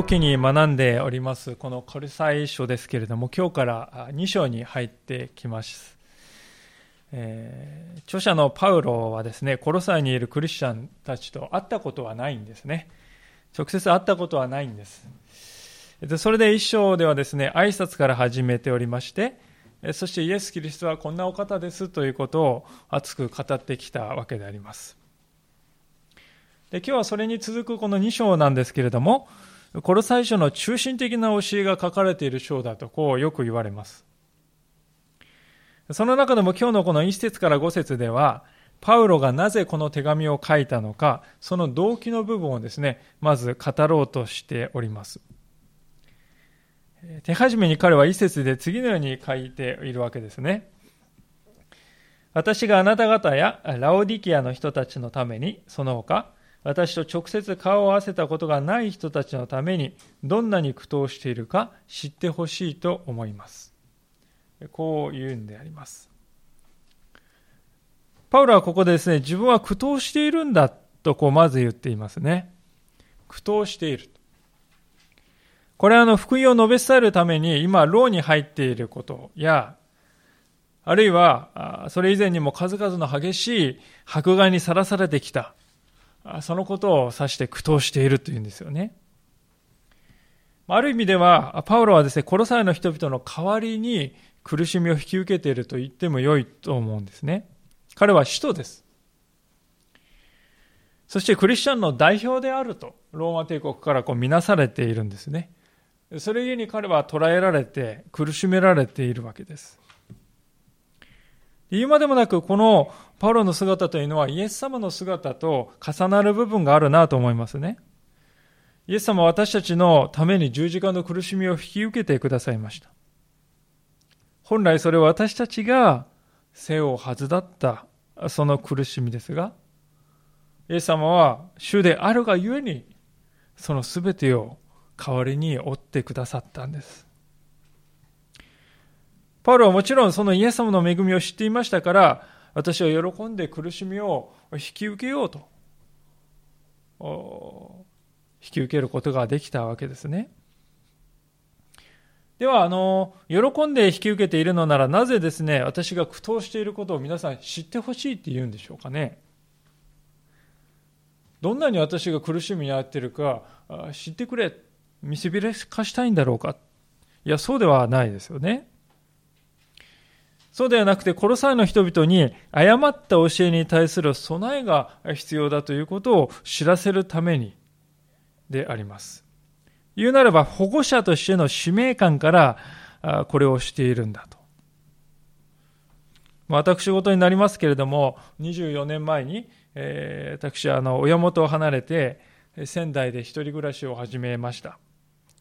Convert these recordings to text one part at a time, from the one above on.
週を機に学んでおります。このコルサイ書ですけれども今日から2章に入ってきます、えー、著者のパウロはですねコロサイにいるクリスチャンたちと会ったことはないんですね。直接会ったことはないんです。でそれで一章ではですね挨拶から始めておりましてそしてイエス・キリストはこんなお方ですということを熱く語ってきたわけであります。で今日はそれに続くこの2章なんですけれども、この最初の中心的な教えが書かれている章だとこうよく言われます。その中でも今日のこの1節から5節では、パウロがなぜこの手紙を書いたのか、その動機の部分をですね、まず語ろうとしております。手始めに彼は一節で次のように書いているわけですね。私があなた方やラオディキアの人たちのために、その他、私と直接顔を合わせたことがない人たちのためにどんなに苦闘しているか知ってほしいと思います。こう言うんであります。パウロはここでですね、自分は苦闘しているんだとこうまず言っていますね。苦闘している。これはあの福音を述べ伝えるために今、牢に入っていることや、あるいは、それ以前にも数々の激しい迫害にさらされてきた。そのことを指して苦闘しているというんですよね。ある意味では、パウロはですね、コロサイの人々の代わりに苦しみを引き受けていると言っても良いと思うんですね。彼は使徒です。そしてクリスチャンの代表であると、ローマ帝国からこう見なされているんですね。それゆえに彼は捕らえられて苦しめられているわけです。言うまでもなく、このパウロの姿というのはイエス様の姿と重なる部分があるなと思いますね。イエス様は私たちのために十字架の苦しみを引き受けてくださいました。本来それは私たちが背負うはずだったその苦しみですが、イエス様は主であるがゆえにその全てを代わりに負ってくださったんです。パウロはもちろんそのイエス様の恵みを知っていましたから、私は喜んで苦しみを引き受けようと、引き受けることができたわけですね。では、あの、喜んで引き受けているのなら、なぜですね、私が苦闘していることを皆さん知ってほしいって言うんでしょうかね。どんなに私が苦しみに遭っているか知ってくれ、見せびらかしたいんだろうか。いや、そうではないですよね。そうではなくて、コロサイの人々に誤った教えに対する備えが必要だということを知らせるためにであります。言うならば、保護者としての使命感からこれをしているんだと。私事になりますけれども、24年前に、えー、私はあの親元を離れて、仙台で一人暮らしを始めました。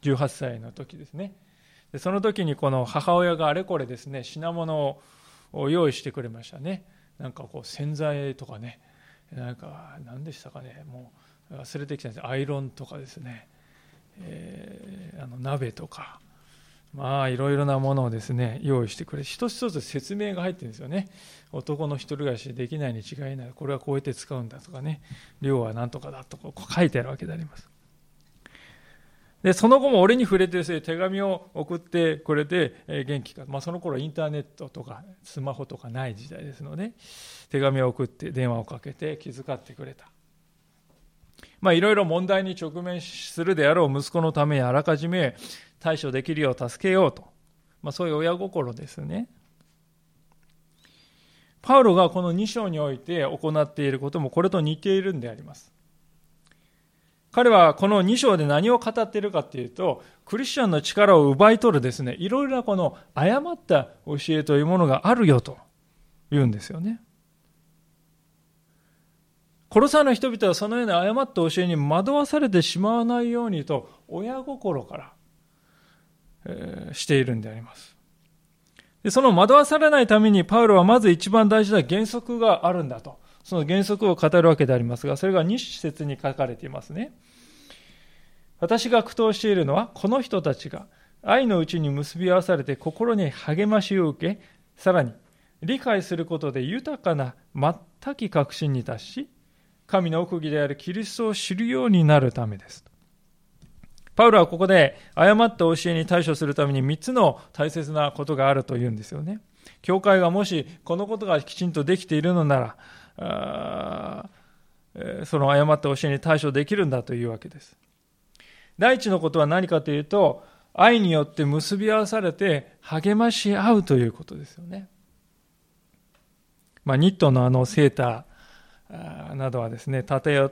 18歳の時ですね。でその時にこの母親があれこれですね品物を用意してくれましたね。なんかこう洗剤とかねなんか何でしたかねもう忘れてきたんです。アイロンとかですね、えー、あの鍋とか。まあいろいろなものをですね用意してくれ一つ一つ説明が入ってるんですよね。男の一人暮らしできないに違いない。これはこうやって使うんだとかね。量は何とかだとか書いてあるわけであります。で、その後も俺に触れてですね、手紙を送ってくれて、えー、元気か。まあその頃インターネットとかスマホとかない時代ですので、手紙を送って電話をかけて気遣ってくれた。まあいろいろ問題に直面するであろう息子のためにあらかじめ対処できるよう助けようと。まあそういう親心ですね。パウロがこの2章において行っていることもこれと似ているんであります。彼はこの2章で何を語っているかっていうと、クリスチャンの力を奪い取るですね、いろいろなこの誤った教えというものがあるよと言うんですよね。殺さない人々はそのような誤った教えに惑わされてしまわないようにと、親心から、えー、しているんであります。でその惑わされないために、パウロはまず一番大事な原則があるんだと。その原則を語るわけでありますが、それが2節に書かれていますね。私が苦闘しているのは、この人たちが愛のうちに結び合わされて心に励ましを受け、さらに理解することで豊かな全き確信に達し、神の奥義であるキリストを知るようになるためです。パウロはここで誤った教えに対処するために3つの大切なことがあるというんですよね。教会がもしこのことがきちんとできているのなら、その誤った教えに対処できるんだというわけです。第一のことは何かというと、愛によって結び合わされて励まし合うということですよね。まあ、ニットのあのセーターなどはですね、縦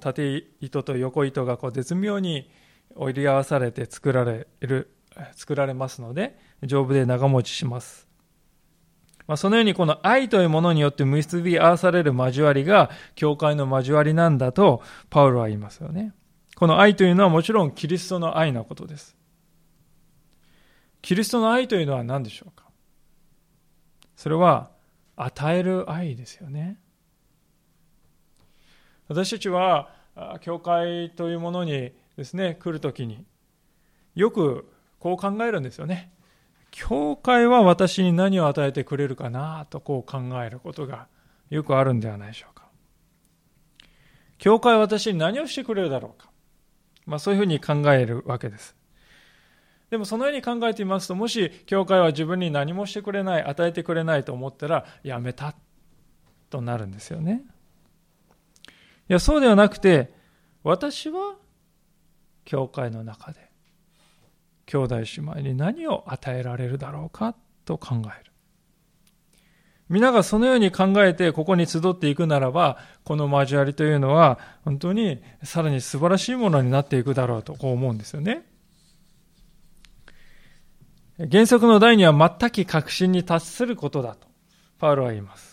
縦糸と横糸がこう絶妙に折り合わされて作られる、作られますので、丈夫で長持ちします。まあ、そのようにこの愛というものによって結び合わされる交わりが教会の交わりなんだとパウロは言いますよね。この愛というのはもちろんキリストの愛のことです。キリストの愛というのは何でしょうか？それは与える愛ですよね。私たちは教会というものにですね来るときによくこう考えるんですよね。教会は私に何を与えてくれるかなとこう考えることがよくあるんではないでしょうか。教会は私に何をしてくれるだろうか。まあそういうふうに考えるわけです。でもそのように考えてみますと、もし教会は自分に何もしてくれない、与えてくれないと思ったら、やめたとなるんですよね。いや、そうではなくて、私は教会の中で、兄弟姉妹に何を与えられるだろうかと考える。皆がそのように考えてここに集っていくならば、この交わりというのは本当にさらに素晴らしいものになっていくだろうとこう思うんですよね。原則の第二は全く確信に達することだと、パウロは言います。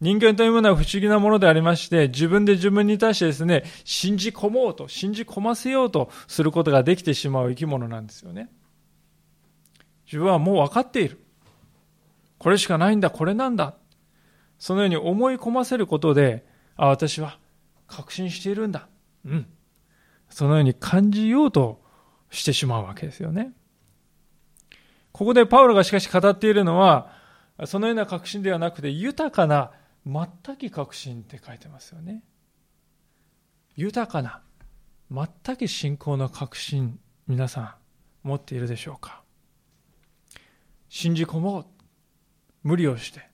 人間というものは不思議なものでありまして、自分で自分に対してですね、信じ込もうと、信じ込ませようとすることができてしまう生き物なんですよね。自分はもう分かっている。これしかないんだ、これなんだ。そのように思い込ませることで、あ、私は確信しているんだ。うん。そのように感じようとしてしまうわけですよね。ここでパウロがしかし語っているのは、そのような確信ではなくて、豊かな全き確信って書いてますよね。豊かな全き信仰の確信、皆さん持っているでしょうか信じ込もう。無理をして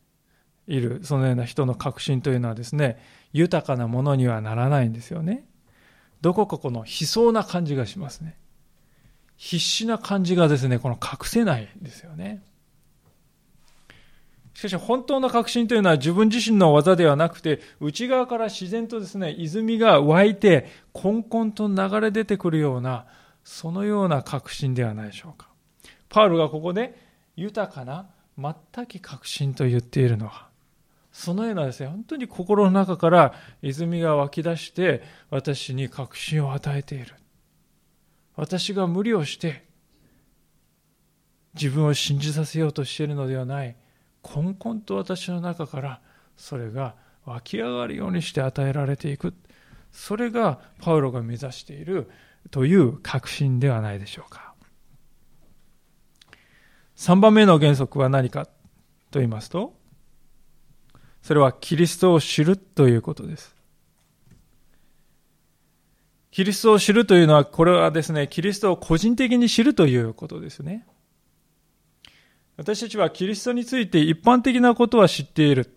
いる、そのような人の確信というのはですね、豊かなものにはならないんですよね。どこかこの悲壮な感じがしますね。必死な感じがですね、この隠せないんですよね。しかし本当の確信というのは自分自身の技ではなくて、内側から自然とですね、泉が湧いて、こんこんと流れ出てくるような、そのような確信ではないでしょうか。パウルがここで、豊かな全く確信と言っているのは、そのようなですね、本当に心の中から泉が湧き出して、私に確信を与えている。私が無理をして自分を信じさせようとしているのではないこんこんと私の中からそれが湧き上がるようにして与えられていく。それがパウロが目指しているという確信ではないでしょうか。3番目の原則は何かと言いますとそれはキリストを知るということです。キリストを知るというのは、これはですね、キリストを個人的に知るということですね。私たちはキリストについて一般的なことは知っている。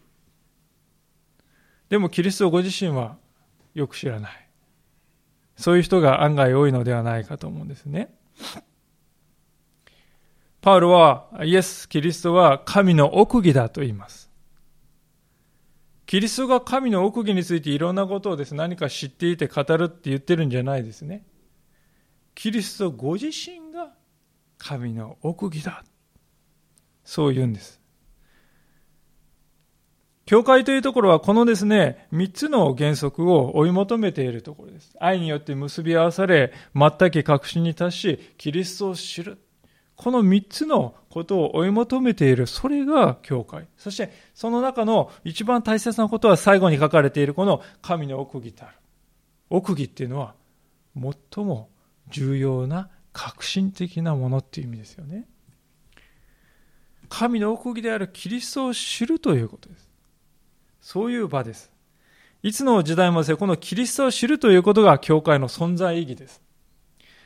でもキリストご自身はよく知らない。そういう人が案外多いのではないかと思うんですね。パウロはイエス・キリストは神の奥義だと言います。キリストが神の奥義についていろんなことをです、ね、何か知っていて語るって言ってるんじゃないですね。キリストご自身が神の奥義だ。そう言うんです。教会というところはこのですね、三つの原則を追い求めているところです。愛によって結び合わされ、全く確信に達し、キリストを知る。この三つのことを追い求めている、それが教会。そして、その中の一番大切なことは最後に書かれているこの神の奥義である。奥義っていうのは、最も重要な革新的なものっていう意味ですよね。神の奥義であるキリストを知るということです。そういう場です。いつの時代もですね、このキリストを知るということが教会の存在意義です。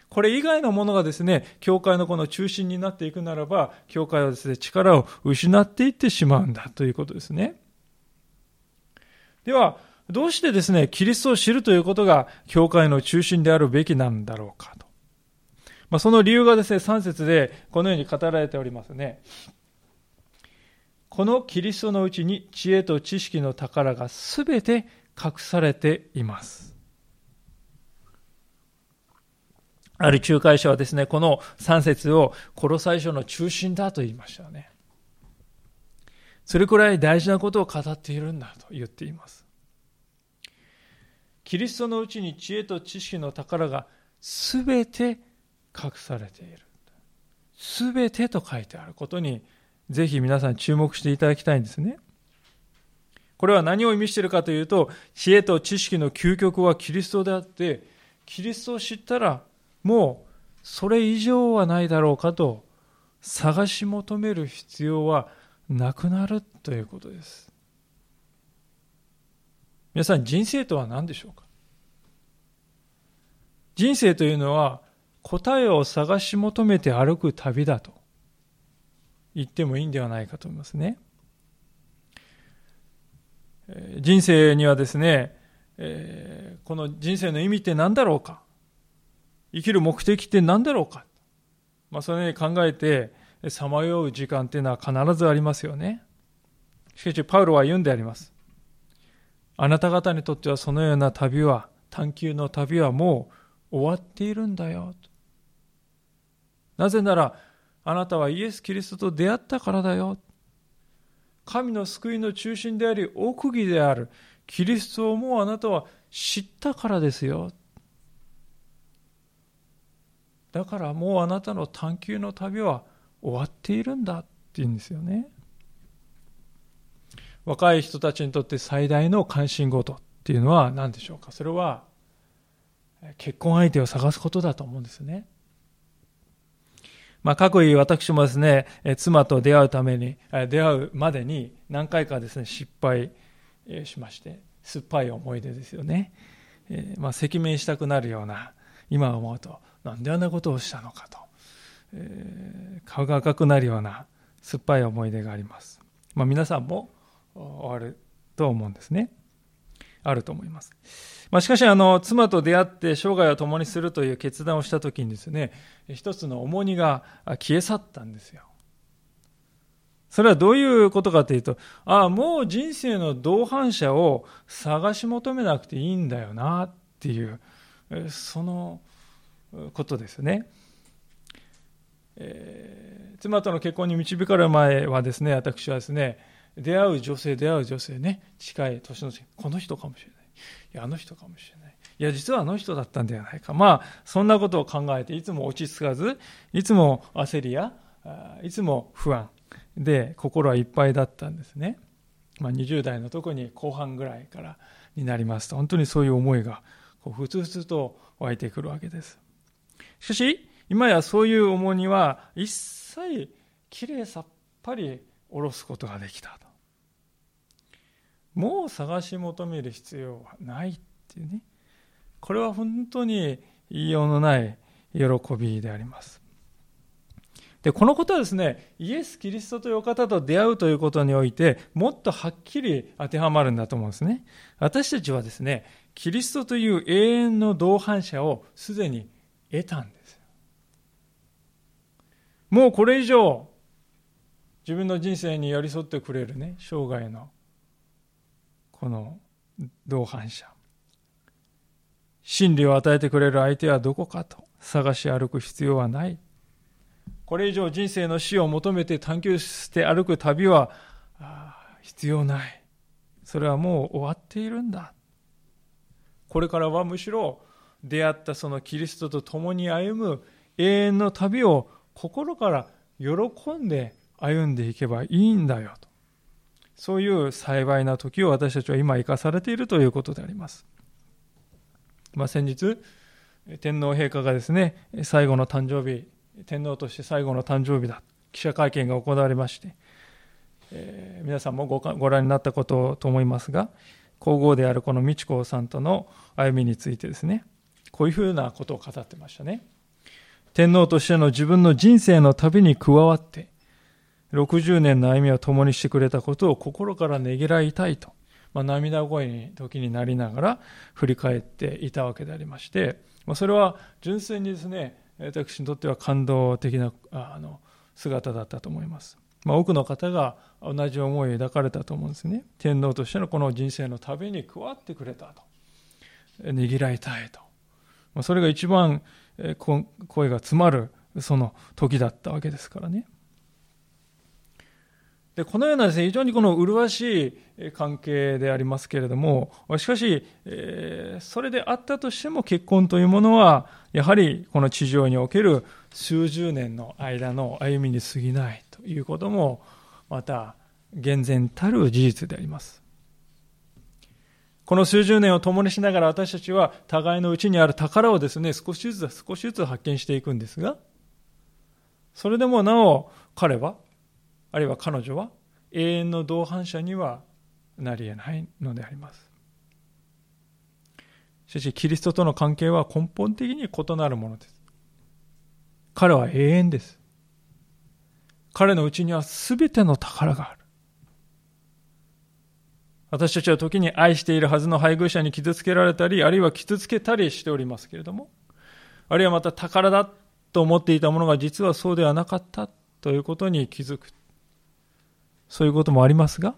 これ以外のものがですね、教会のこの中心になっていくならば、教会はですね、力を失っていってしまうんだということですね。では、どうしてですね、キリストを知るということが教会の中心であるべきなんだろうかと。まあ、その理由がですね、3節でこのように語られておりますね。このキリストのうちに知恵と知識の宝がすべて隠されています。ある仲介者はですね、この3節をコロサイ書の中心だと言いましたね。それくらい大事なことを語っているんだと言っています。キリストのうちに知恵と知識の宝がすべて隠されている。すべてと書いてあることに、ぜひ皆さん注目していただきたいんですね。これは何を意味しているかというと、知恵と知識の究極はキリストであって、キリストを知ったらもうそれ以上はないだろうかと探し求める必要はなくなるということです。皆さん人生とは何でしょうか？人生というのは答えを探し求めて歩く旅だと言ってもいいんではないかと思いますね。人生にはですね、えー、この人生の意味って何だろうか？生きる目的って何だろうか、まあ、そのように考えてさまよう時間っていうのは必ずありますよね。しかしパウロは言うんであります。あなた方にとってはそのような旅は探求の旅はもう終わっているんだよなぜならあなたはイエス・キリストと出会ったからだよ。神の救いの中心であり奥義である。キリストをもうあなたは知ったからですよ。だからもうあなたの探求の旅は終わっているんだって言うんですよね。若い人たちにとって最大の関心事っていうのは何でしょうか？それは結婚相手を探すことだと思うんですね。まあ、過去に私もですね、妻と出会うために、出会うまでに何回かですね、失敗しまして、酸っぱい思い出ですよね。えー、まあ、赤面したくなるような、今思うと、なんであんなことをしたのかと、えー、顔が赤くなるような酸っぱい思い出があります。まあ、皆さんもあると思うんですね。あると思います。まあ、しかしあの、妻と出会って生涯を共にするという決断をしたときにですね、一つの重荷が消え去ったんですよ。それはどういうことかというと、ああ、もう人生の同伴者を探し求めなくていいんだよなっていう、そのことですね。えー、妻との結婚に導かれる前はですね、私はですね、出会う女性、出会う女性ね、近い年のこの人かもしれない。いや、あの人かもしれない。いや、実はあの人だったんではないか。まあ、そんなことを考えて、いつも落ち着かず、いつも焦りや、いつも不安で、心はいっぱいだったんですね。まあ、20代の特に後半ぐらいからになりますと、本当にそういう思いが、こう、ふつふつと湧いてくるわけです。しかし、今やそういう重荷は一切きれいさっぱり下ろすことができたと。もう探し求める必要はないっていうね。これは本当に言いようのない喜びであります。で、このことはですね、イエス・キリストという方と出会うということにおいて、もっとはっきり当てはまるんだと思うんですね。私たちはですね、キリストという永遠の同伴者をすでに得たんですもうこれ以上自分の人生に寄り添ってくれるね生涯のこの同伴者。真理を与えてくれる相手はどこかと探し歩く必要はない。これ以上人生の死を求めて探求して歩く旅は必要ない。それはもう終わっているんだ。これからはむしろ出会ったそのキリストと共に歩む永遠の旅を心から喜んで歩んでいけばいいんだよと。そういう幸いな時を私たちは今生かされているということであります。まあ、先日、天皇陛下がですね、最後の誕生日、天皇として最後の誕生日だ、記者会見が行われまして、えー、皆さんもごご覧になったことと思いますが、皇后であるこの美智子さんとの歩みについてですね、こういうふうなことを語ってましたね。天皇としての自分の人生の旅に加わって、60年の歩みを共にしてくれたことを心からねぎらいたいと、まあ、涙声に時になりながら振り返っていたわけでありまして、まあ、それは純粋にですね、私にとっては感動的なあの姿だったと思います。まあ、多くの方が同じ思いを抱かれたと思うんですね。天皇としてのこの人生の旅に加わってくれたと。ねぎらいたいと。まあ、それが一番声が詰まるその時だったわけですからね。でこのようなですね、非常にこの麗しい関係でありますけれども、しかし、えー、それであったとしても結婚というものは、やはりこの地上における数十年の間の歩みに過ぎないということも、また、厳然たる事実であります。この数十年を共にしながら私たちは互いのうちにある宝をですね、少しずつ少しずつ発見していくんですが、それでもなお彼はあるいは彼女は永遠の同伴者にはなり得ないのであります。しかし、キリストとの関係は根本的に異なるものです。彼は永遠です。彼のうちには全ての宝がある。私たちは時に愛しているはずの配偶者に傷つけられたり、あるいは傷つけたりしておりますけれども、あるいはまた宝だと思っていたものが実はそうではなかったということに気づく。そういうこともありますが、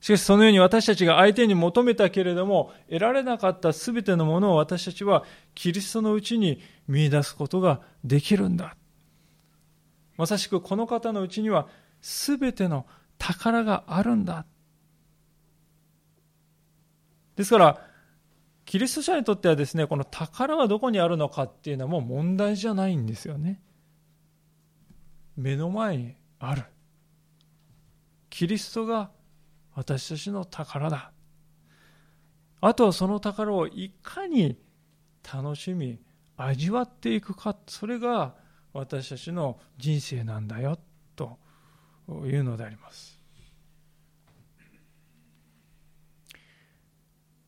しかしそのように私たちが相手に求めたけれども、得られなかったすべてのものを私たちはキリストのうちに見出すことができるんだ。まさしくこの方のうちにはすべての宝があるんだ。ですから、キリスト者にとってはですね、この宝はどこにあるのかっていうのはもう問題じゃないんですよね。目の前にある。キリストが私たちの宝だ。あとはその宝をいかに楽しみ、味わっていくか、それが私たちの人生なんだよ、というのであります。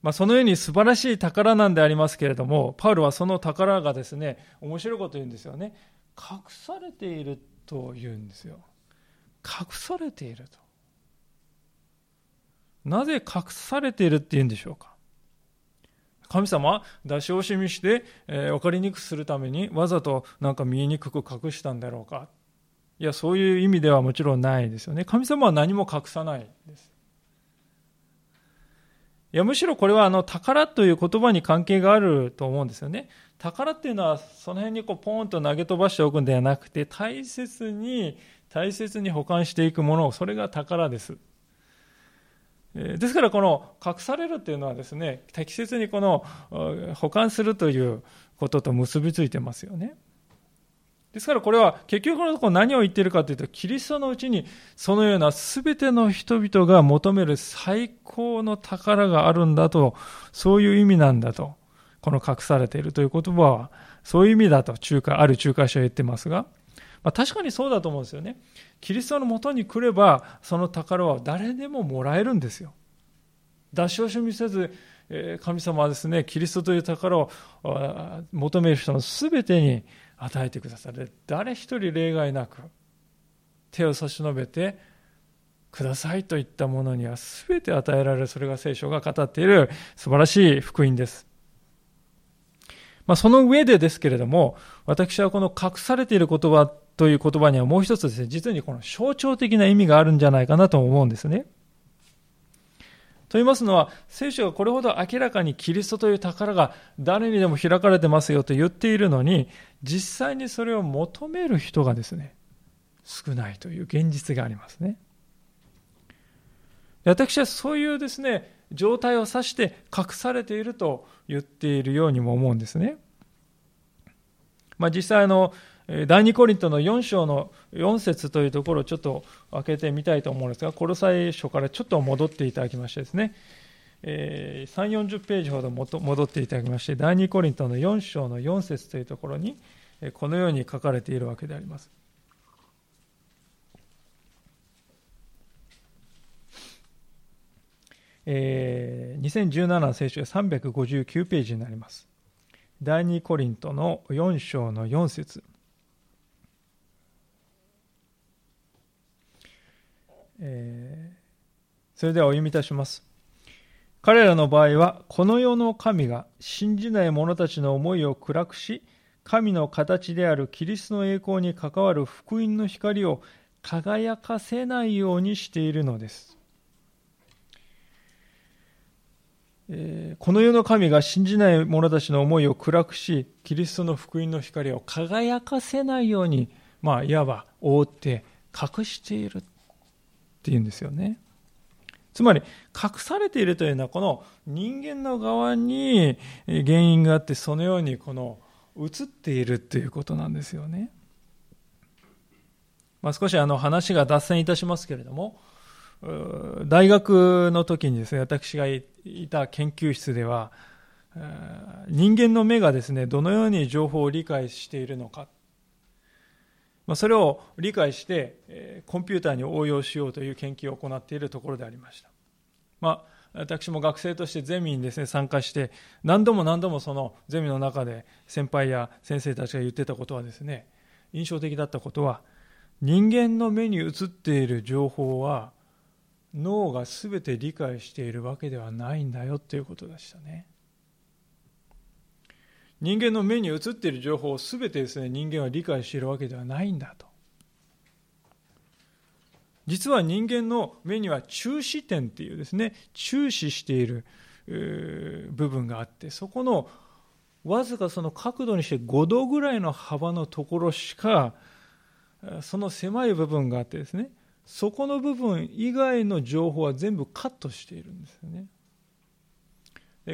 まあ、そのように素晴らしい宝なんでありますけれども、パウロはその宝がですね、面白いこと言うんですよね。隠されていると言うんですよ。隠されていると。なぜ隠されているって言うんでしょうか？神様は出し惜しみして、えー、分かりにくくするためにわざとなんか見えにくく隠したんだろうか？いやそういう意味ではもちろんないですよね。神様は何も隠さないです。いやむしろこれはあの宝という言葉に関係があると思うんですよね。宝っていうのはその辺にこうポーンと投げ飛ばしておくんではなくて大切に大切に保管していくものそれが宝です。ですからこの隠されるっていうのはですね、適切にこの保管するということと結びついてますよね。ですからこれは結局のところ何を言っているかというと、キリストのうちにそのような全ての人々が求める最高の宝があるんだと、そういう意味なんだと、この隠されているという言葉は、そういう意味だと中華、ある中華書は言ってますが、まあ、確かにそうだと思うんですよね。キリストのもとに来れば、その宝は誰でももらえるんですよ。出し惜しみせず、神様はですね、キリストという宝を求める人の全てに与えてくださる。誰一人例外なく、手を差し伸べて、くださいといったものには全て与えられる、それが聖書が語っている素晴らしい福音です。まあ、その上でですけれども、私はこの隠されている言葉という言葉にはもう一つですね、実にこの象徴的な意味があるんじゃないかなと思うんですね。と言いますのは、聖書がこれほど明らかにキリストという宝が誰にでも開かれてますよと言っているのに、実際にそれを求める人がですね、少ないという現実がありますね。私はそういうですね、状態を指して隠されていると言っているようにも思うんですね。まあ、実際の第二コリントの4章の4節というところをちょっと開けてみたいと思うんですが、コロサイ書からちょっと戻っていただきましてですね、えー、3、40ページほど戻っていただきまして、第二コリントの4章の4節というところに、このように書かれているわけであります。えー、2017聖書359ページになります。第2コリントの4章の4節えー、それではお読みいたします。彼らの場合は、この世の神が信じない者たちの思いを暗くし、神の形であるキリストの栄光に関わる福音の光を輝かせないようにしているのです。えー、この世の神が信じない者たちの思いを暗くし、キリストの福音の光を輝かせないように、まあ、いわば覆って隠しているっていうんですよね。つまり、隠されているというのは、この人間の側に原因があって、そのようにこの映っているということなんですよね。まあ、少しあの話が脱線いたしますけれども、大学の時にですね、私がいた研究室では、人間の目がですね、どのように情報を理解しているのか、まそれを理解して、コンピューターに応用しようという研究を行っているところでありました。まあ、私も学生としてゼミにですね、参加して、何度も何度もそのゼミの中で先輩や先生たちが言ってたことはですね、印象的だったことは、人間の目に映っている情報は、脳が全て理解しているわけではないんだよということでしたね。人間の目に映っている情報を全てですね、人間は理解しているわけではないんだと。実は人間の目には注視点っていうですね、注視している部分があって、そこのわずかその角度にして5度ぐらいの幅のところしか、その狭い部分があってですね、そこの部分以外の情報は全部カットしているんですよね。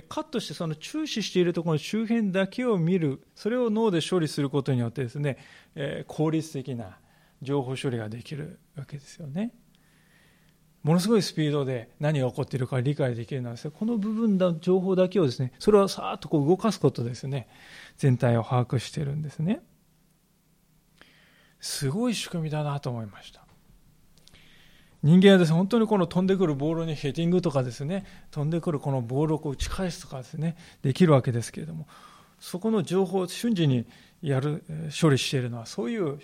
カットしてその注視しているところの周辺だけを見る、それを脳で処理することによってですね、効率的な情報処理ができるわけですよね。ものすごいスピードで何が起こっているか理解できるのはですね、この部分の情報だけをですね、それをさーっとこう動かすことですね、全体を把握してるんですね。すごい仕組みだなと思いました。人間はですね、本当にこの飛んでくるボールにヘディングとかですね、飛んでくるこのボールをこう打ち返すとかですね、できるわけですけれども、そこの情報を瞬時にやる、処理しているのは、そういう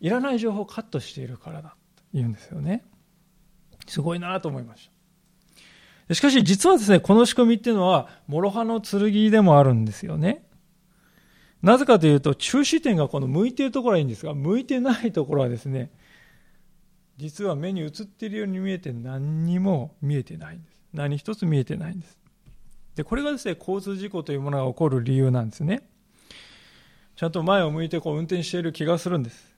いらない情報をカットしているからだと言うんですよね。すごいなと思いました。しかし実はですね、この仕組みっていうのは、諸刃の剣でもあるんですよね。なぜかというと、中視点がこの向いているところはいいんですが、向いてないところはですね、実は目に映っているように見えて何にも見えてないんです。何一つ見えてないんです。で、これがですね、交通事故というものが起こる理由なんですね。ちゃんと前を向いてこう運転している気がするんです。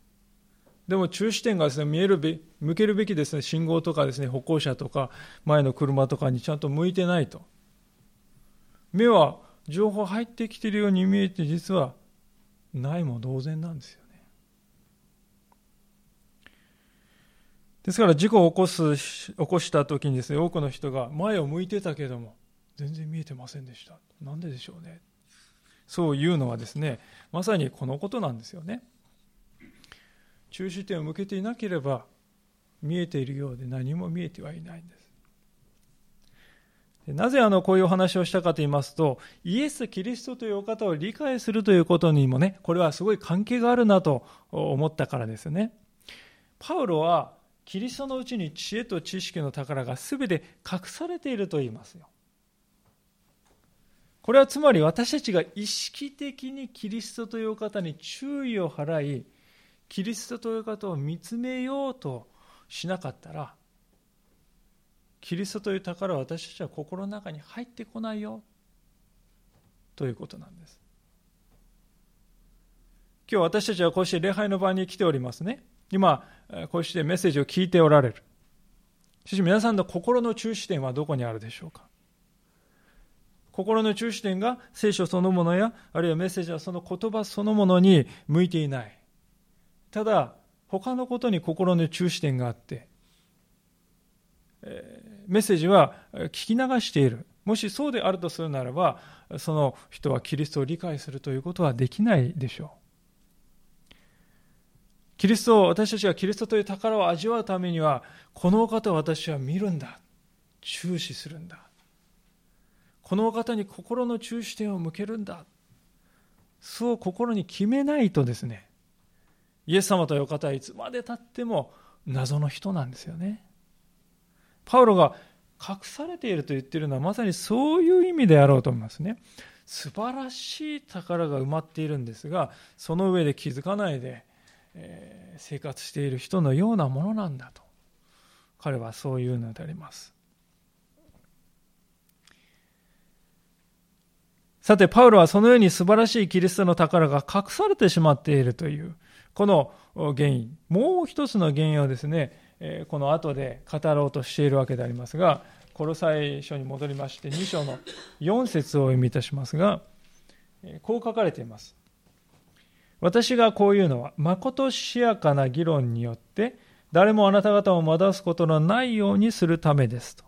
でも中視点がですね、見えるべ、向けるべきですね、信号とかですね、歩行者とか、前の車とかにちゃんと向いてないと。目は情報入ってきているように見えて、実はないも同然なんですよ。ですから事故を起こす、起こした時にですね、多くの人が前を向いてたけども、全然見えてませんでした。なんででしょうね。そういうのはですね、まさにこのことなんですよね。中心点を向けていなければ、見えているようで何も見えてはいないんです。なぜあのこういうお話をしたかと言いますと、イエス・キリストというお方を理解するということにもね、これはすごい関係があるなと思ったからですね。パウロはキリストのうちに知恵と知識の宝が全て隠されていると言いますよ。これはつまり私たちが意識的にキリストという方に注意を払い、キリストという方を見つめようとしなかったら、キリストという宝は私たちは心の中に入ってこないよということなんです。今日私たちはこうして礼拝の場に来ておりますね。今、こうしてメッセージを聞いておられる。しかし皆さんの心の中心点はどこにあるでしょうか？心の中心点が聖書そのものや、あるいはメッセージはその言葉そのものに向いていない。ただ、他のことに心の中心点があって、メッセージは聞き流している。もしそうであるとするならば、その人はキリストを理解するということはできないでしょう。キリストを、私たちがキリストという宝を味わうためには、このお方を私は見るんだ。注視するんだ。このお方に心の注視点を向けるんだ。そう心に決めないとですねイエス様というお方はいつまでたっても謎の人なんですよね。パウロが隠されていると言っているのはまさにそういう意味であろうと思いますね。素晴らしい宝が埋まっているんですがその上で気づかないで、え、生活している人のようなものなんだと。彼はそういうのであります。さてパウロはそのように素晴らしいキリストの宝が隠されてしまっているというこの原因。もう一つの原因をですねこの後で語ろうとしているわけでありますがコロサイ書に戻りまして2章の4節を読みいたしますがこう書かれています。私がこういうのはまことしやかな議論によって誰もあなた方を惑わすことのないようにするためですと。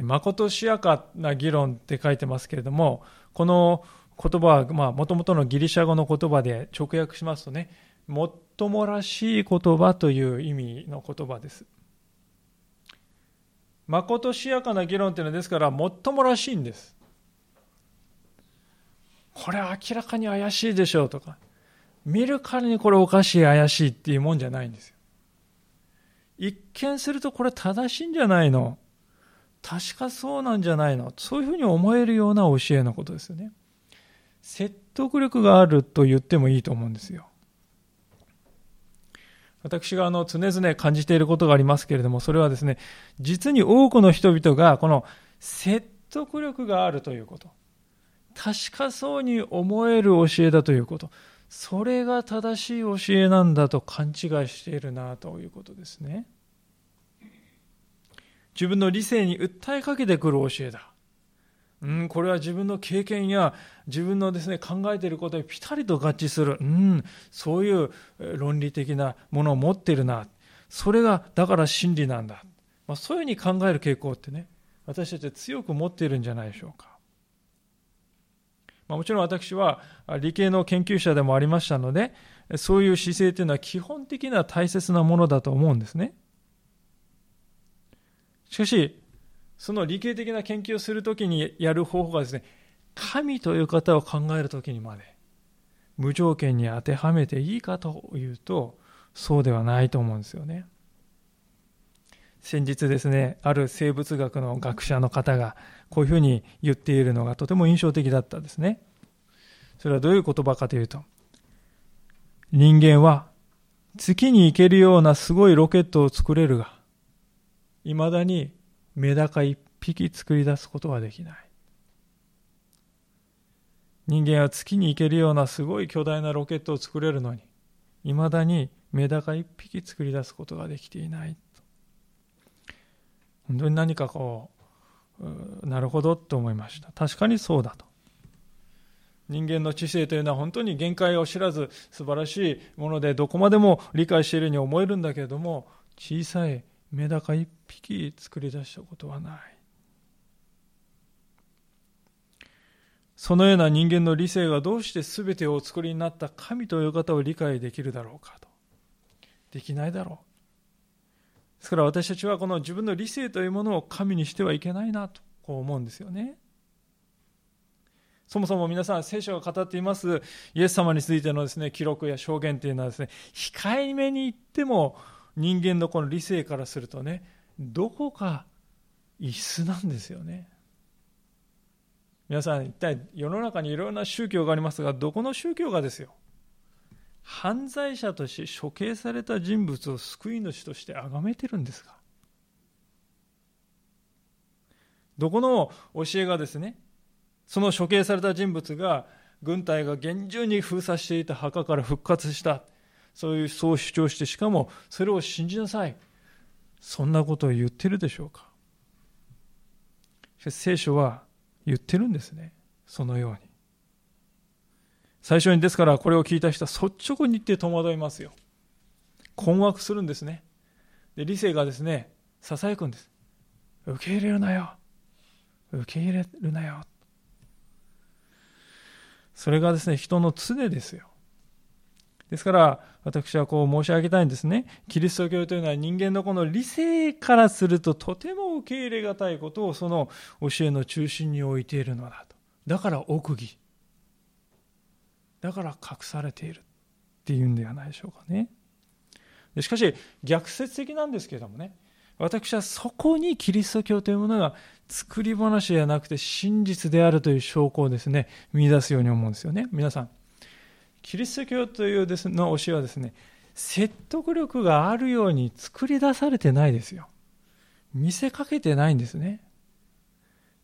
まことしやかな議論って書いてますけれどもこの言葉はもともとのギリシャ語の言葉で直訳しますとねもっともらしい言葉という意味の言葉です。まことしやかな議論というのはですからもっともらしいんです。これ明らかに怪しいでしょうとか。見るからにこれおかしい怪しいっていうもんじゃないんですよ。一見するとこれ正しいんじゃないの。確かそうなんじゃないの。そういうふうに思えるような教えのことですよね。説得力があると言ってもいいと思うんですよ。私があの常々感じていることがありますけれども、それはですね、実に多くの人々がこの説得力があるということ、確かそうに思える教えだということ、それが正しい教えなんだと勘違いしているなということですね。自分の理性に訴えかけてくる教えだ。うん、これは自分の経験や自分のですね、考えていることにピタリと合致する。うん、そういう論理的なものを持っているな。それが、だから真理なんだ。まあ、そういうふうに考える傾向ってね、私たちは強く持っているんじゃないでしょうか。まあ、もちろん私は理系の研究者でもありましたので、そういう姿勢というのは基本的な大切なものだと思うんですね。しかし、その理系的な研究をするときにやる方法がですね、神という方を考えるときにまで無条件に当てはめていいかというと、そうではないと思うんですよね。先日ですね、ある生物学の学者の方がこういうふうに言っているのがとても印象的だったんですね。それはどういう言葉かというと、人間は月に行けるようなすごいロケットを作れるが、未だにメダカ一匹作り出すことはできない。人間は月に行けるようなすごい巨大なロケットを作れるのに、未だにメダカ一匹作り出すことができていない。本当に何かこう、なるほどと思いました。確かにそうだと。人間の知性というのは本当に限界を知らず素晴らしいものでどこまでも理解しているように思えるんだけれども小さいメダカ一匹作り出したことはないそのような人間の理性がどうして全てをお作りになった神という方を理解できるだろうかとできないだろうですから私たちはこの自分の理性というものを神にしてはいけないなとこう思うんですよね。そもそも皆さん聖書が語っています。イエス様についてのですね記録や証言というのはですね控えめに言っても人間のこの理性からするとねどこか異質なんですよね。皆さん一体世の中にいろんな宗教がありますがどこの宗教がですよ？犯罪者として処刑された人物を救い主として崇めてるんですか？どこの教えがですねその処刑された人物が軍隊が厳重に封鎖していた墓から復活したそういうそう主張してしかもそれを信じなさい。そんなことを言ってるでしょうか？聖書は言ってるんですね。そのように。最初にですからこれを聞いた人は率直に言って戸惑いますよ困惑するんですねで理性がですねささやくんです受け入れるなよ受け入れるなよそれがですね人の常ですよですから、私はこう申し上げたいんですね。キリスト教というのは人間のこの理性からするととても受け入れがたいことをその教えの中心に置いているのだと。だから奥義。だから隠されているっていうんではないでしょうかね。しかし、逆説的なんですけれどもね。私はそこにキリスト教というものが作り話じゃなくて真実であるという証拠をですね、見出すように思うんですよね。皆さん、キリスト教というですの教えはですね、説得力があるように作り出されてないですよ。見せかけてないんですね。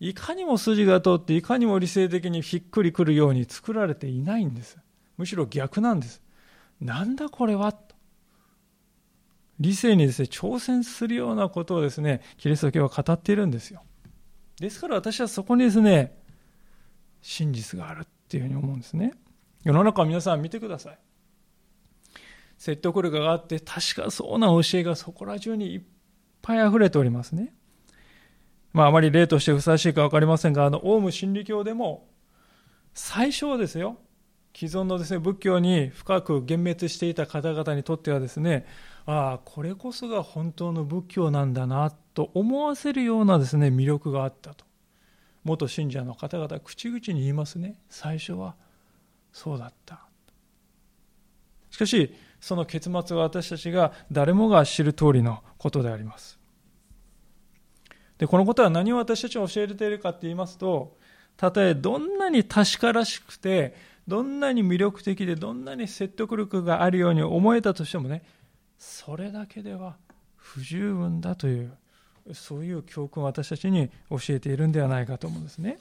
いかにも筋が通って、いかにも理性的にひっくりくるように作られていないんです。むしろ逆なんです。なんだこれはと。理性にですね、挑戦するようなことをですね、キリスト教は語っているんですよ。ですから私はそこにですね、真実があるっていうふうに思うんですね。世の中皆さん見てください。説得力があって確かそうな教えがそこら中にいっぱい溢れておりますね。まああまり例としてふさわしいか分かりませんが、あの、オウム真理教でも、最初はですよ、既存のですね、仏教に深く幻滅していた方々にとってはですね、ああ、これこそが本当の仏教なんだな、と思わせるようなですね、魅力があったと。元信者の方々、口々に言いますね。最初は。そうだったしかしその結末は私たちが誰もが知る通りのことでありますでこのことは何を私たちに教えているかって言いますとたとえどんなに確からしくてどんなに魅力的でどんなに説得力があるように思えたとしてもねそれだけでは不十分だというそういう教訓を私たちに教えているんではないかと思うんですね。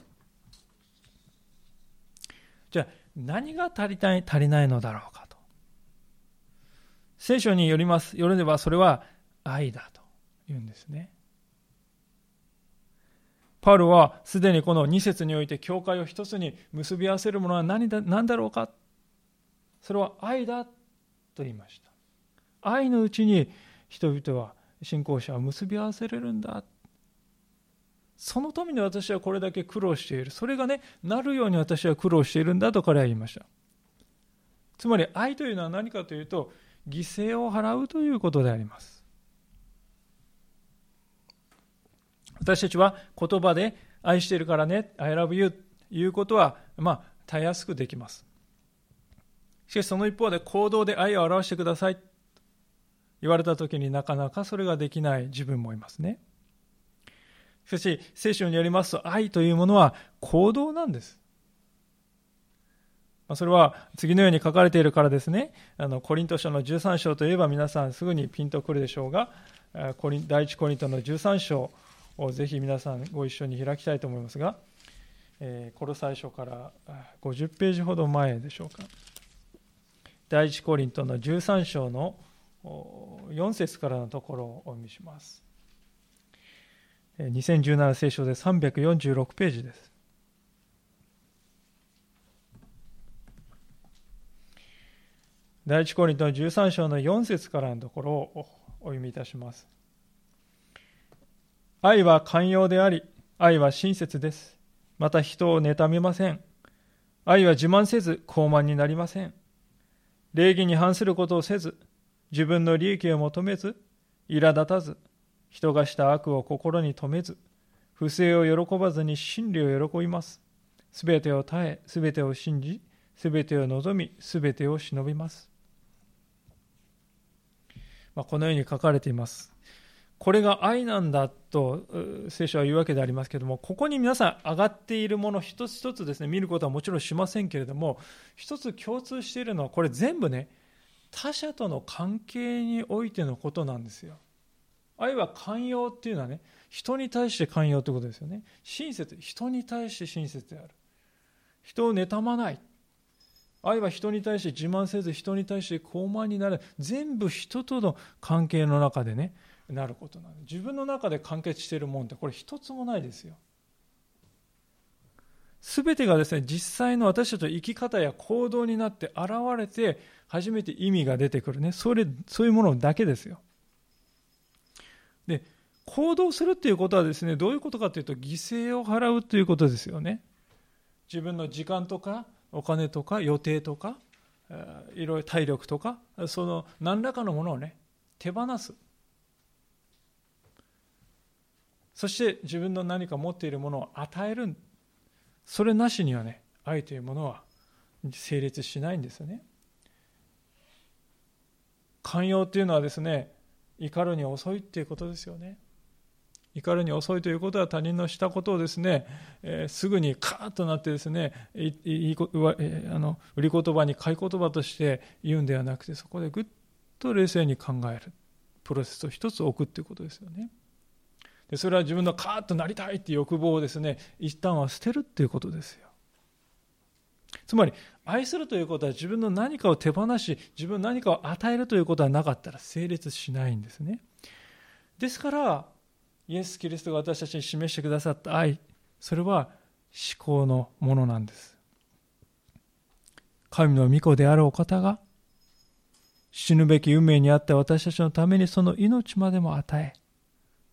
じゃあ何が足りない足りないのだろうかと。聖書によりますよればそれは愛だと言うんですね。パウロはすでにこの2節において教会を一つに結び合わせるものは何だ何だろうか？それは愛だと言いました愛のうちに人々は信仰者は結び合わせれるんだそのために私はこれだけ苦労している。それがね、なるように私は苦労しているんだと彼は言いました。つまり愛というのは何かというと、犠牲を払うということであります。私たちは言葉で愛しているからね、I love you ということは、まあ、たやすくできます。しかしその一方で行動で愛を表してください言われた時になかなかそれができない自分もいますね。しかし、聖書によりますと、愛というものは行動なんです。それは次のように書かれているからですね。あのコリント書の13章といえば皆さんすぐにピンとくるでしょうが、第一コリントの13章をぜひ皆さんご一緒に開きたいと思いますが、えー、コロサイ書から50ページほど前でしょうか。第一コリントの13章の4節からのところをお読みします。2017聖書で346ページです。第一コリントの13章の4節からのところをお読みいたします。愛は寛容であり、愛は親切です。また人を妬みません。愛は自慢せず傲慢になりません。礼儀に反することをせず、自分の利益を求めず、苛立たず、人がした悪を心に留めず、不正を喜ばずに真理を喜びます。すべてを耐え、すべてを信じ、すべてを望み、すべてを忍びます。まあ、このように書かれています。これが愛なんだと聖書は言うわけでありますけれども、ここに皆さん上がっているもの一つ一つですね、見ることはもちろんしませんけれども、一つ共通しているのは、これ全部ね、他者との関係においてのことなんですよ。愛は寛容っていうのはね、人に対して寛容ということですよね。親切、人に対して親切である。人を妬まない。愛は人に対して自慢せず、人に対して傲慢になる。全部人との関係の中でね、なることなん自分の中で完結しているもんって、これ一つもないですよ。すべてがですね、実際の私たちの生き方や行動になって現れて、初めて意味が出てくるね。それ、そういうものだけですよ。で、行動するっていうことはですね、どういうことかというと、犠牲を払うということですよね。自分の時間とか、お金とか、予定とか、いろいろ体力とかその何らかのものをね手放すそして自分の何か持っているものを与える。それなしにはね愛というものは成立しないんですよね。寛容というのはですね怒るに遅いっていうことですよね。怒るに遅いということは他人のしたことをですね、えー、すぐにカーッとなってですねいいあの売り言葉に買い言葉として言うんではなくてそこでぐっと冷静に考えるプロセスを一つ置くということですよね。でそれは自分のカーッとなりたいっていう欲望をですね一旦は捨てるっていうことですよ。つまり愛するということは自分の何かを手放し自分の何かを与えるということはなかったら成立しないんですね。ですからイエス・キリストが私たちに示してくださった愛それは思考のものなんです。神の御子であるお方が死ぬべき運命にあった私たちのためにその命までも与え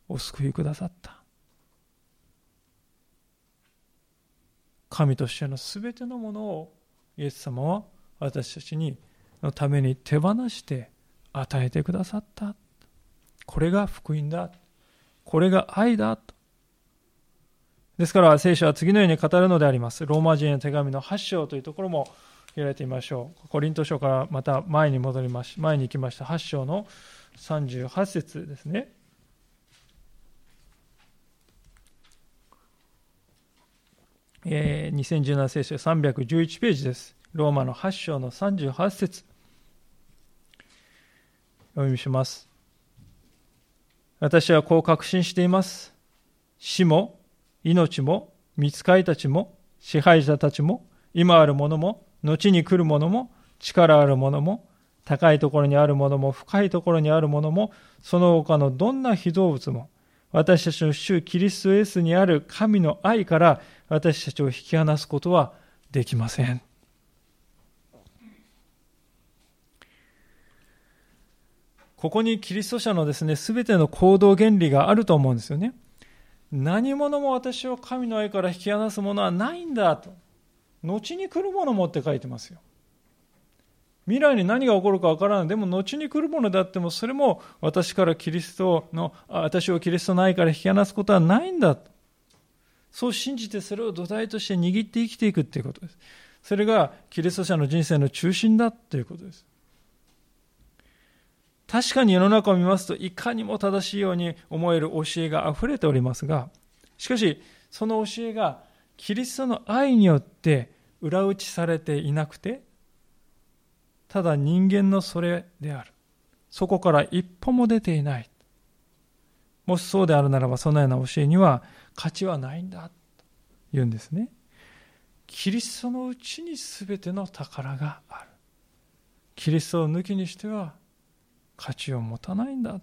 お救いくださった神としての全てのものをイエス様は私たちにのために手放して与えてくださったこれが福音だこれが愛だと。ですから聖書は次のように語るのであります。ローマ人への手紙の8章というところも開いてみましょう。コリント書からまた前に戻りまし、前に行きました8章の38節ですね。えー、2017聖書311ページです。ローマの8章の38節お読みします。私はこう確信しています。死も、命も、見つかりたちも、支配者たちも、今あるものも、後に来るものも、力あるものも、高いところにあるものも、深いところにあるものも、その他のどんな非動物も、私たちの主キリストイエスにある神の愛から私たちを引き離すことはできません。ここにキリスト者のですね、すべての行動原理があると思うんですよね。何者も私を神の愛から引き離すものはないんだと。後に来るものもって書いてますよ。未来に何が起こるかわからない。でも後に来るものであっても、それも私からキリストの、私をキリストの愛から引き離すことはないんだ。そう信じてそれを土台として握って生きていくっていうことです。それがキリスト者の人生の中心だということです。確かに世の中を見ますといかにも正しいように思える教えが溢れておりますがしかしその教えがキリストの愛によって裏打ちされていなくてただ人間のそれである。そこから一歩も出ていない。もしそうであるならばそのような教えには価値はないんだと言うんですね。キリストのうちに全ての宝がある。キリストを抜きにしては価値を持たないんだ。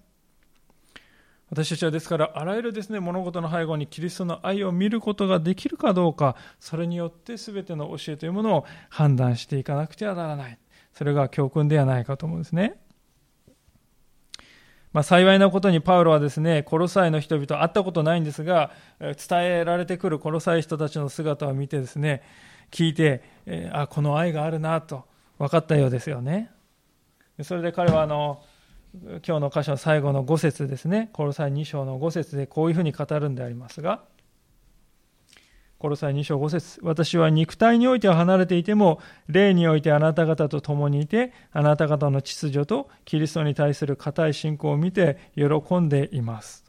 私たちはですからあらゆるですね物事の背後にキリストの愛を見ることができるかどうかそれによって全ての教えというものを判断していかなくてはならない。それが教訓ではないかと思うんですねまあ、幸いなことにパウロはですね、コロサイの人々会ったことないんですが、伝えられてくるコロサイ人たちの姿を見てですね、聞いて、えー、あ、この愛があるなと分かったようですよね。それで彼はあの、今日の箇所の最後の5節ですね、コロサイ2章の5節でこういうふうに語るんでありますが、コロサイ2章5節私は肉体においては離れていても、霊においてあなた方と共にいて、あなた方の秩序とキリストに対する固い信仰を見て喜んでいます。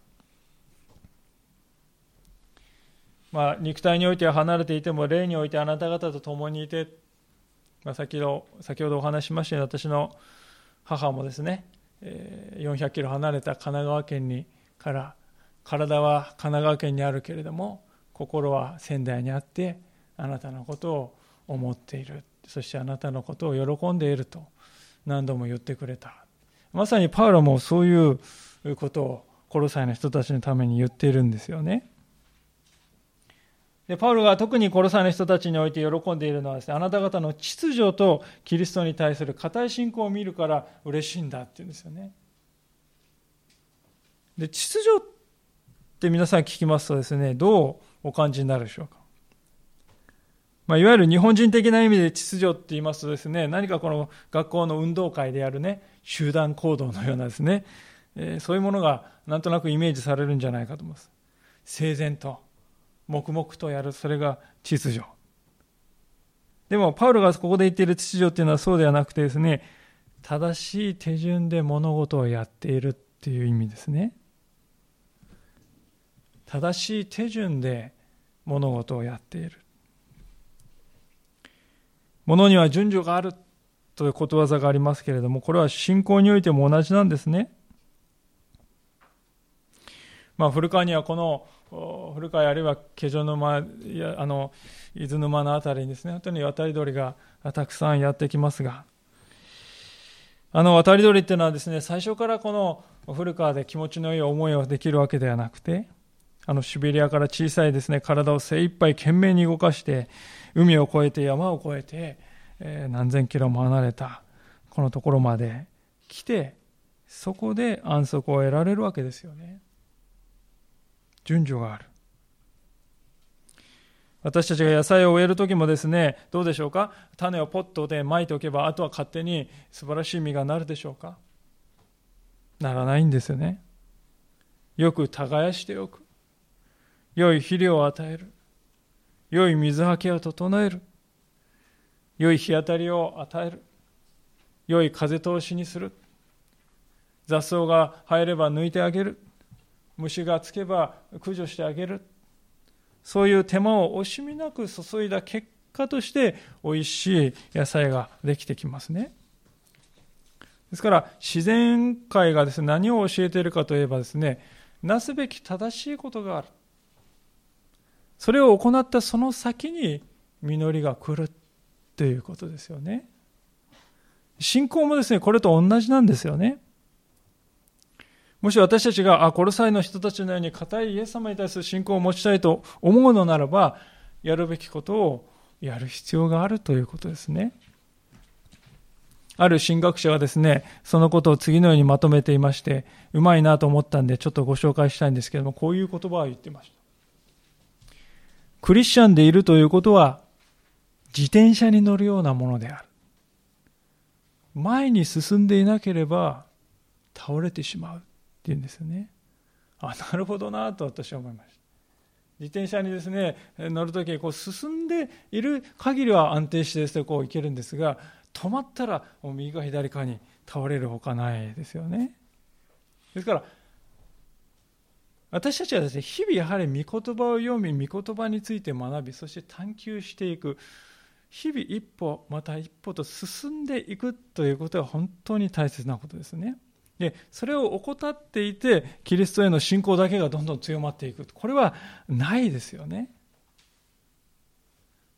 まあ、肉体においては離れていても、霊においてあなた方と共にいて、まあ、先ほど先ほどお話ししましたように、私の母もですね、400キロ離れた神奈川県にから体は神奈川県にあるけれども心は仙台にあってあなたのことを思っている。そしてあなたのことを喜んでいると何度も言ってくれた。まさにパウロもそういうことをコロサイの人たちのために言っているんですよね。でパウロが特にコロサイの人たちにおいて喜んでいるのはですね、あなた方の秩序とキリストに対する固い信仰を見るから嬉しいんだって言うんですよね。で、秩序って皆さん聞きますとですね、どうお感じになるでしょうか？まあ、いわゆる日本人的な意味で秩序って言いますとですね、何かこの学校の運動会でやるね、集団行動のようなですね、えー、そういうものがなんとなくイメージされるんじゃないかと思います。整然と、黙々とやる、それが秩序。でも、パウロがここで言っている秩序っていうのはそうではなくてですね、正しい手順で物事をやっているっていう意味ですね。正しい手順で物事をやっている。物には順序があるということわざがありますけれども、これは信仰においても同じなんですね。まあ、古川にはこの古川あるいは気丈沼やあの伊豆沼の辺りにですね本当に渡り鳥がたくさんやってきますがあの渡り鳥っていうのはですね最初からこの古川で気持ちのいい思いをできるわけではなくてあのシベリアから小さいですね体を精一杯懸命に動かして海を越えて山を越えて、えー、何千キロも離れたこのところまで来てそこで安息を得られるわけですよね。順序がある。私たちが野菜を植える時もですねどうでしょうか？種をポットでまいておけばあとは勝手に素晴らしい実がなるでしょうか？ならないんですよね。よく耕しておく。良い肥料を与える。良い水はけを整える。良い日当たりを与える。良い風通しにする。雑草が生えれば抜いてあげる。虫がつけば駆除してあげる。そういう手間を惜しみなく注いだ結果として美味しい野菜ができてきますね。ですから自然界がですね何を教えているかといえばですねなすべき正しいことがある。それを行ったその先に実りが来るということですよね。信仰もですね、これと同じなんですよね。もし私たちが、あ、コロサイの人たちのように固いイエス様に対する信仰を持ちたいと思うのならば、やるべきことをやる必要があるということですね。ある神学者はですね、そのことを次のようにまとめていまして、うまいなと思ったんで、ちょっとご紹介したいんですけども、こういう言葉を言ってました。クリスチャンでいるということは、自転車に乗るようなものである。前に進んでいなければ倒れてしまうっていうんですよね。あ、なるほどなと私は思いました。自転車にですね、乗るときこう進んでいる限りは安定してですね、こう行けるんですが、止まったらもう右か左かに倒れるほかないですよね。ですから、私たちはですね、日々やはり御言葉を読み、御言葉について学び、そして探求していく。日々一歩、また一歩と進んでいくということは本当に大切なことですね。で、それを怠っていて、キリストへの信仰だけがどんどん強まっていく。これはないですよね。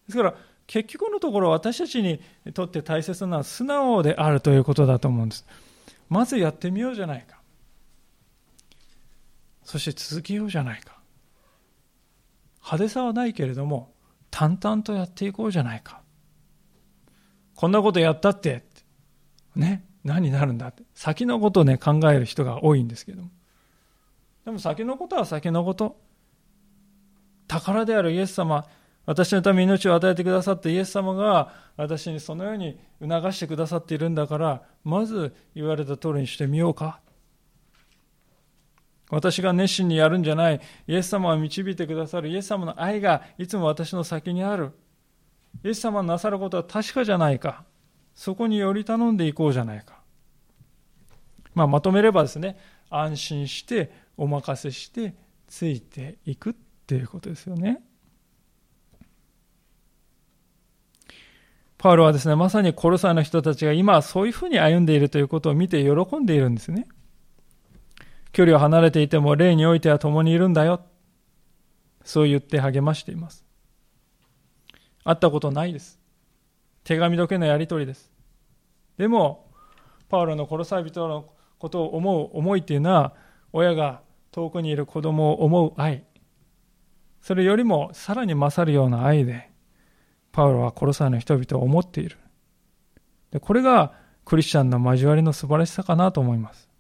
ですから、結局のところ私たちにとって大切なのは素直であるということだと思うんです。まずやってみようじゃないか。そして続けようじゃないか。派手さはないけれども淡々とやっていこうじゃないか。こんなことやったってね何になるんだって。先のことをね考える人が多いんですけども。でも先のことは先のこと。宝であるイエス様私のために命を与えてくださったイエス様が私にそのように促してくださっているんだからまず言われた通りにしてみようか。私が熱心にやるんじゃない。イエス様は導いてくださる。イエス様の愛がいつも私の先にある。イエス様のなさることは確かじゃないか。そこにより頼んでいこうじゃないか。まあ、まとめればですね、安心して、お任せして、ついていくっていうことですよね。パウロはですね、まさにコロサイの人たちが今そういうふうに歩んでいるということを見て喜んでいるんですね。距離を離れていても霊においては共にいるんだよ。そう言って励ましています。会ったことないです。手紙だけのやり取りです。でも、パウロの殺され人のことを思う思いっていうのは、親が遠くにいる子供を思う愛。それよりもさらに勝るような愛で、パウロは殺されの人々を思っている。でこれがクリスチャンの交わりの素晴らしさかなと思います。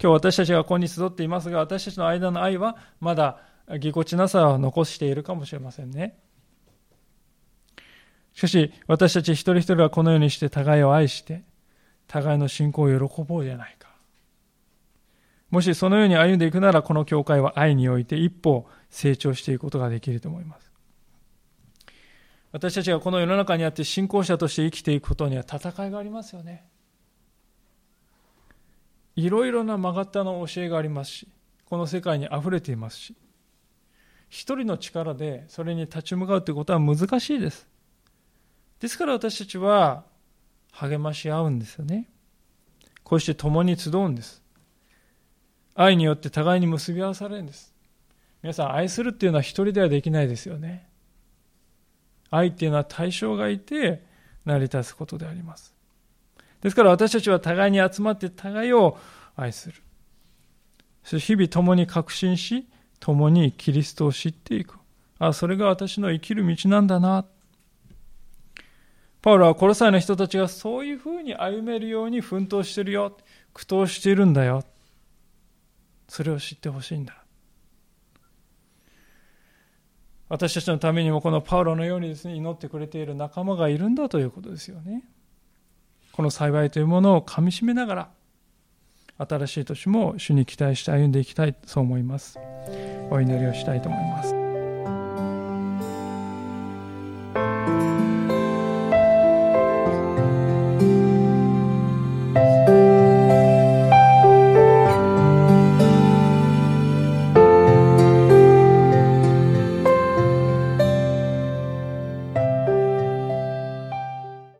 今日私たちがここに集っていますが、私たちの間の愛はまだぎこちなさを残しているかもしれませんね。しかし、私たち一人一人はこのようにして互いを愛して、互いの信仰を喜ぼうじゃないか。もしそのように歩んでいくなら、この教会は愛において一歩成長していくことができると思います。私たちがこの世の中にあって信仰者として生きていくことには戦いがありますよね。いろいろな曲がったの教えがありますし、この世界に溢れていますし、一人の力でそれに立ち向かうということは難しいです。ですから私たちは励まし合うんですよね。こうして共に集うんです。愛によって互いに結び合わされるんです。皆さん、愛するっていうのは一人ではできないですよね。愛っていうのは対象がいて成り立つことであります。ですから私たちは互いに集まって互いを愛する。そして日々共に確信し、共にキリストを知っていく。あ、それが私の生きる道なんだな。パウロはコロサイの人たちがそういうふうに歩めるように奮闘してるよ。苦闘しているんだよ。それを知ってほしいんだ。私たちのためにもこのパウロのようにですね、祈ってくれている仲間がいるんだということですよね。この幸いというものをかみしめながら、新しい年も主に期待して歩んでいきたい、そう思います。お祈りをしたいと思います。